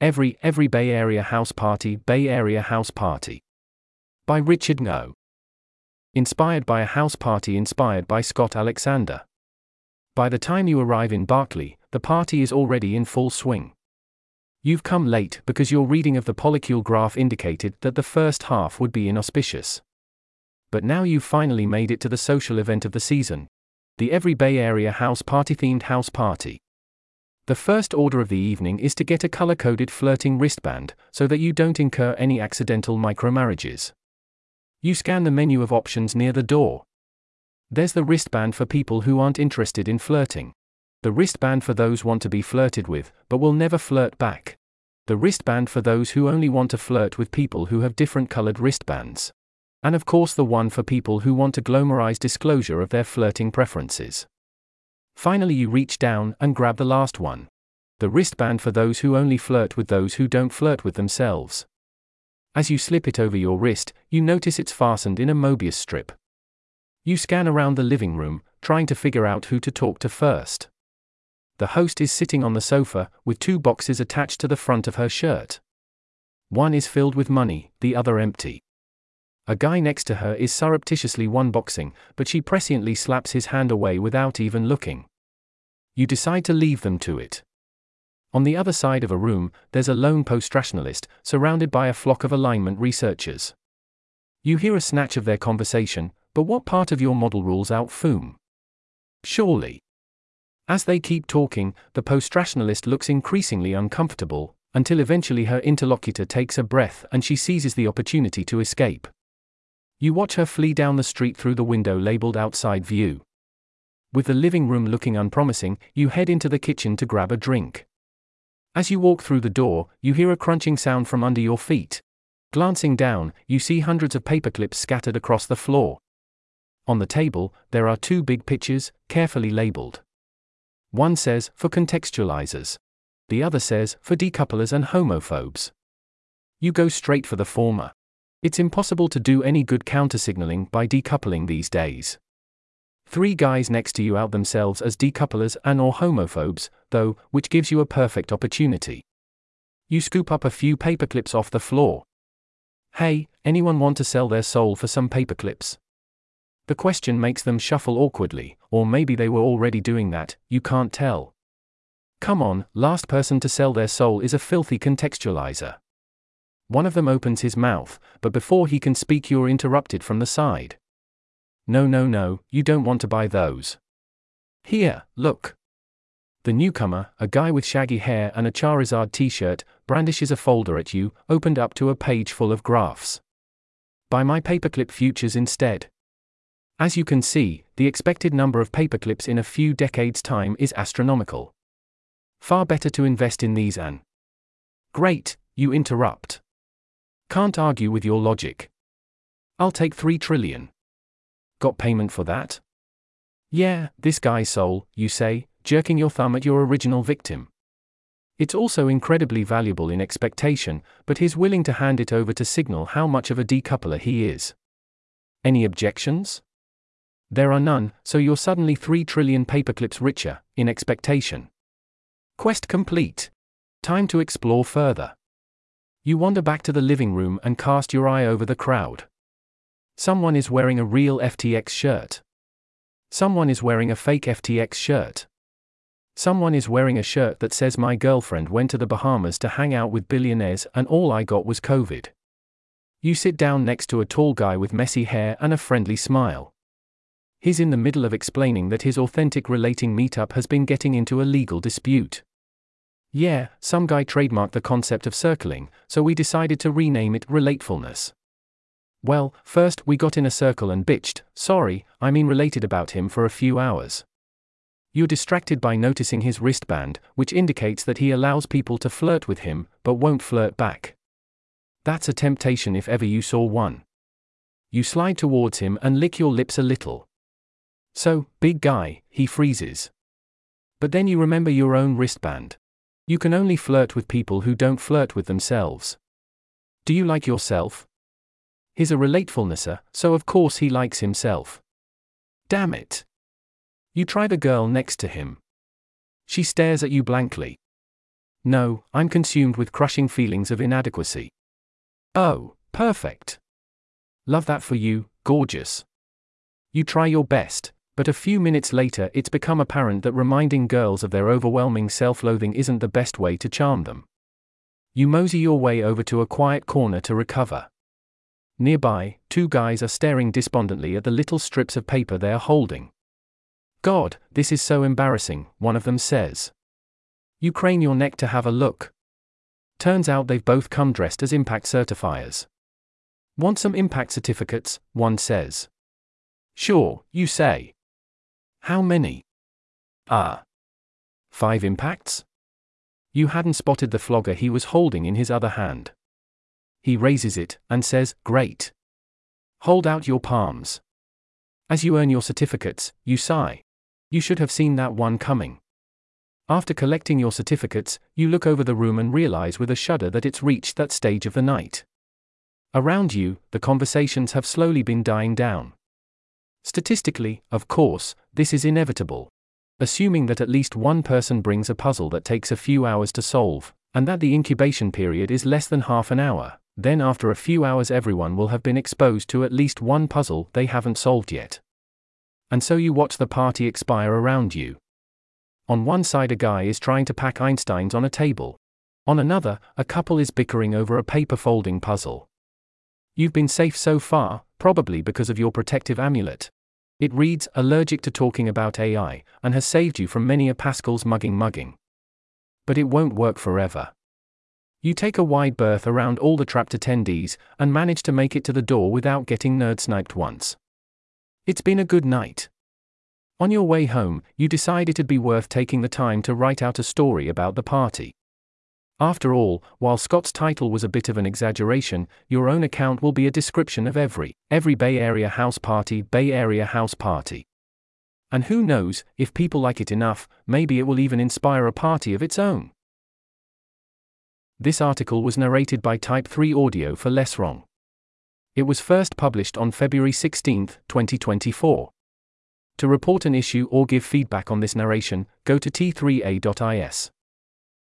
Every Every Bay Area House Party Bay Area House Party by Richard Ngo. Inspired by a house party inspired by Scott Alexander. By the time you arrive in Berkeley, the party is already in full swing. You've come late because your reading of the polycule graph indicated that the first half would be inauspicious. But now you've finally made it to the social event of the season the Every Bay Area House Party themed house party. The first order of the evening is to get a color coded flirting wristband so that you don't incur any accidental micromarriages. You scan the menu of options near the door. There's the wristband for people who aren't interested in flirting. The wristband for those want to be flirted with, but will never flirt back. The wristband for those who only want to flirt with people who have different colored wristbands. And of course, the one for people who want to glomarize disclosure of their flirting preferences. Finally, you reach down and grab the last one. The wristband for those who only flirt with those who don't flirt with themselves. As you slip it over your wrist, you notice it's fastened in a Mobius strip. You scan around the living room, trying to figure out who to talk to first. The host is sitting on the sofa, with two boxes attached to the front of her shirt. One is filled with money, the other empty. A guy next to her is surreptitiously one boxing, but she presciently slaps his hand away without even looking. You decide to leave them to it. On the other side of a room, there's a lone post-rationalist, surrounded by a flock of alignment researchers. You hear a snatch of their conversation, but what part of your model rules out FOOM? Surely. As they keep talking, the post-rationalist looks increasingly uncomfortable, until eventually her interlocutor takes a breath and she seizes the opportunity to escape. You watch her flee down the street through the window labeled outside view. With the living room looking unpromising, you head into the kitchen to grab a drink. As you walk through the door, you hear a crunching sound from under your feet. Glancing down, you see hundreds of paperclips scattered across the floor. On the table, there are two big pictures, carefully labeled. One says, for contextualizers. The other says, for decouplers and homophobes. You go straight for the former. It's impossible to do any good countersignaling by decoupling these days. Three guys next to you out themselves as decouplers and or homophobes, though, which gives you a perfect opportunity. You scoop up a few paperclips off the floor. Hey, anyone want to sell their soul for some paperclips? The question makes them shuffle awkwardly, or maybe they were already doing that, you can't tell. Come on, last person to sell their soul is a filthy contextualizer. One of them opens his mouth, but before he can speak, you're interrupted from the side. No, no, no, you don't want to buy those. Here, look. The newcomer, a guy with shaggy hair and a Charizard t shirt, brandishes a folder at you, opened up to a page full of graphs. Buy my paperclip futures instead. As you can see, the expected number of paperclips in a few decades' time is astronomical. Far better to invest in these and. Great, you interrupt. Can't argue with your logic. I'll take 3 trillion. Got payment for that? Yeah, this guy's soul, you say, jerking your thumb at your original victim. It's also incredibly valuable in expectation, but he's willing to hand it over to signal how much of a decoupler he is. Any objections? There are none, so you're suddenly 3 trillion paperclips richer, in expectation. Quest complete. Time to explore further. You wander back to the living room and cast your eye over the crowd. Someone is wearing a real FTX shirt. Someone is wearing a fake FTX shirt. Someone is wearing a shirt that says My girlfriend went to the Bahamas to hang out with billionaires and all I got was COVID. You sit down next to a tall guy with messy hair and a friendly smile. He's in the middle of explaining that his authentic relating meetup has been getting into a legal dispute. Yeah, some guy trademarked the concept of circling, so we decided to rename it relatefulness. Well, first we got in a circle and bitched, sorry, I mean related about him for a few hours. You're distracted by noticing his wristband, which indicates that he allows people to flirt with him, but won't flirt back. That's a temptation if ever you saw one. You slide towards him and lick your lips a little. So, big guy, he freezes. But then you remember your own wristband. You can only flirt with people who don't flirt with themselves. Do you like yourself? He's a relatefulnesser, so of course he likes himself. Damn it. You try the girl next to him. She stares at you blankly. No, I'm consumed with crushing feelings of inadequacy. Oh, perfect. Love that for you, gorgeous. You try your best, but a few minutes later it's become apparent that reminding girls of their overwhelming self loathing isn't the best way to charm them. You mosey your way over to a quiet corner to recover. Nearby, two guys are staring despondently at the little strips of paper they are holding. God, this is so embarrassing, one of them says. You crane your neck to have a look. Turns out they've both come dressed as impact certifiers. Want some impact certificates? One says. Sure, you say. How many? Ah. Five impacts? You hadn't spotted the flogger he was holding in his other hand. He raises it and says, Great. Hold out your palms. As you earn your certificates, you sigh. You should have seen that one coming. After collecting your certificates, you look over the room and realize with a shudder that it's reached that stage of the night. Around you, the conversations have slowly been dying down. Statistically, of course, this is inevitable. Assuming that at least one person brings a puzzle that takes a few hours to solve, and that the incubation period is less than half an hour, then after a few hours everyone will have been exposed to at least one puzzle they haven't solved yet. And so you watch the party expire around you. On one side, a guy is trying to pack Einsteins on a table. On another, a couple is bickering over a paper folding puzzle. You've been safe so far, probably because of your protective amulet. It reads allergic to talking about AI, and has saved you from many a Pascal's mugging mugging. But it won't work forever. You take a wide berth around all the trapped attendees, and manage to make it to the door without getting nerd sniped once. It's been a good night. On your way home, you decide it'd be worth taking the time to write out a story about the party. After all, while Scott's title was a bit of an exaggeration, your own account will be a description of every, every Bay Area house party, Bay Area house party. And who knows, if people like it enough, maybe it will even inspire a party of its own. This article was narrated by Type 3 Audio for Less Wrong. It was first published on February 16, 2024. To report an issue or give feedback on this narration, go to t3a.is.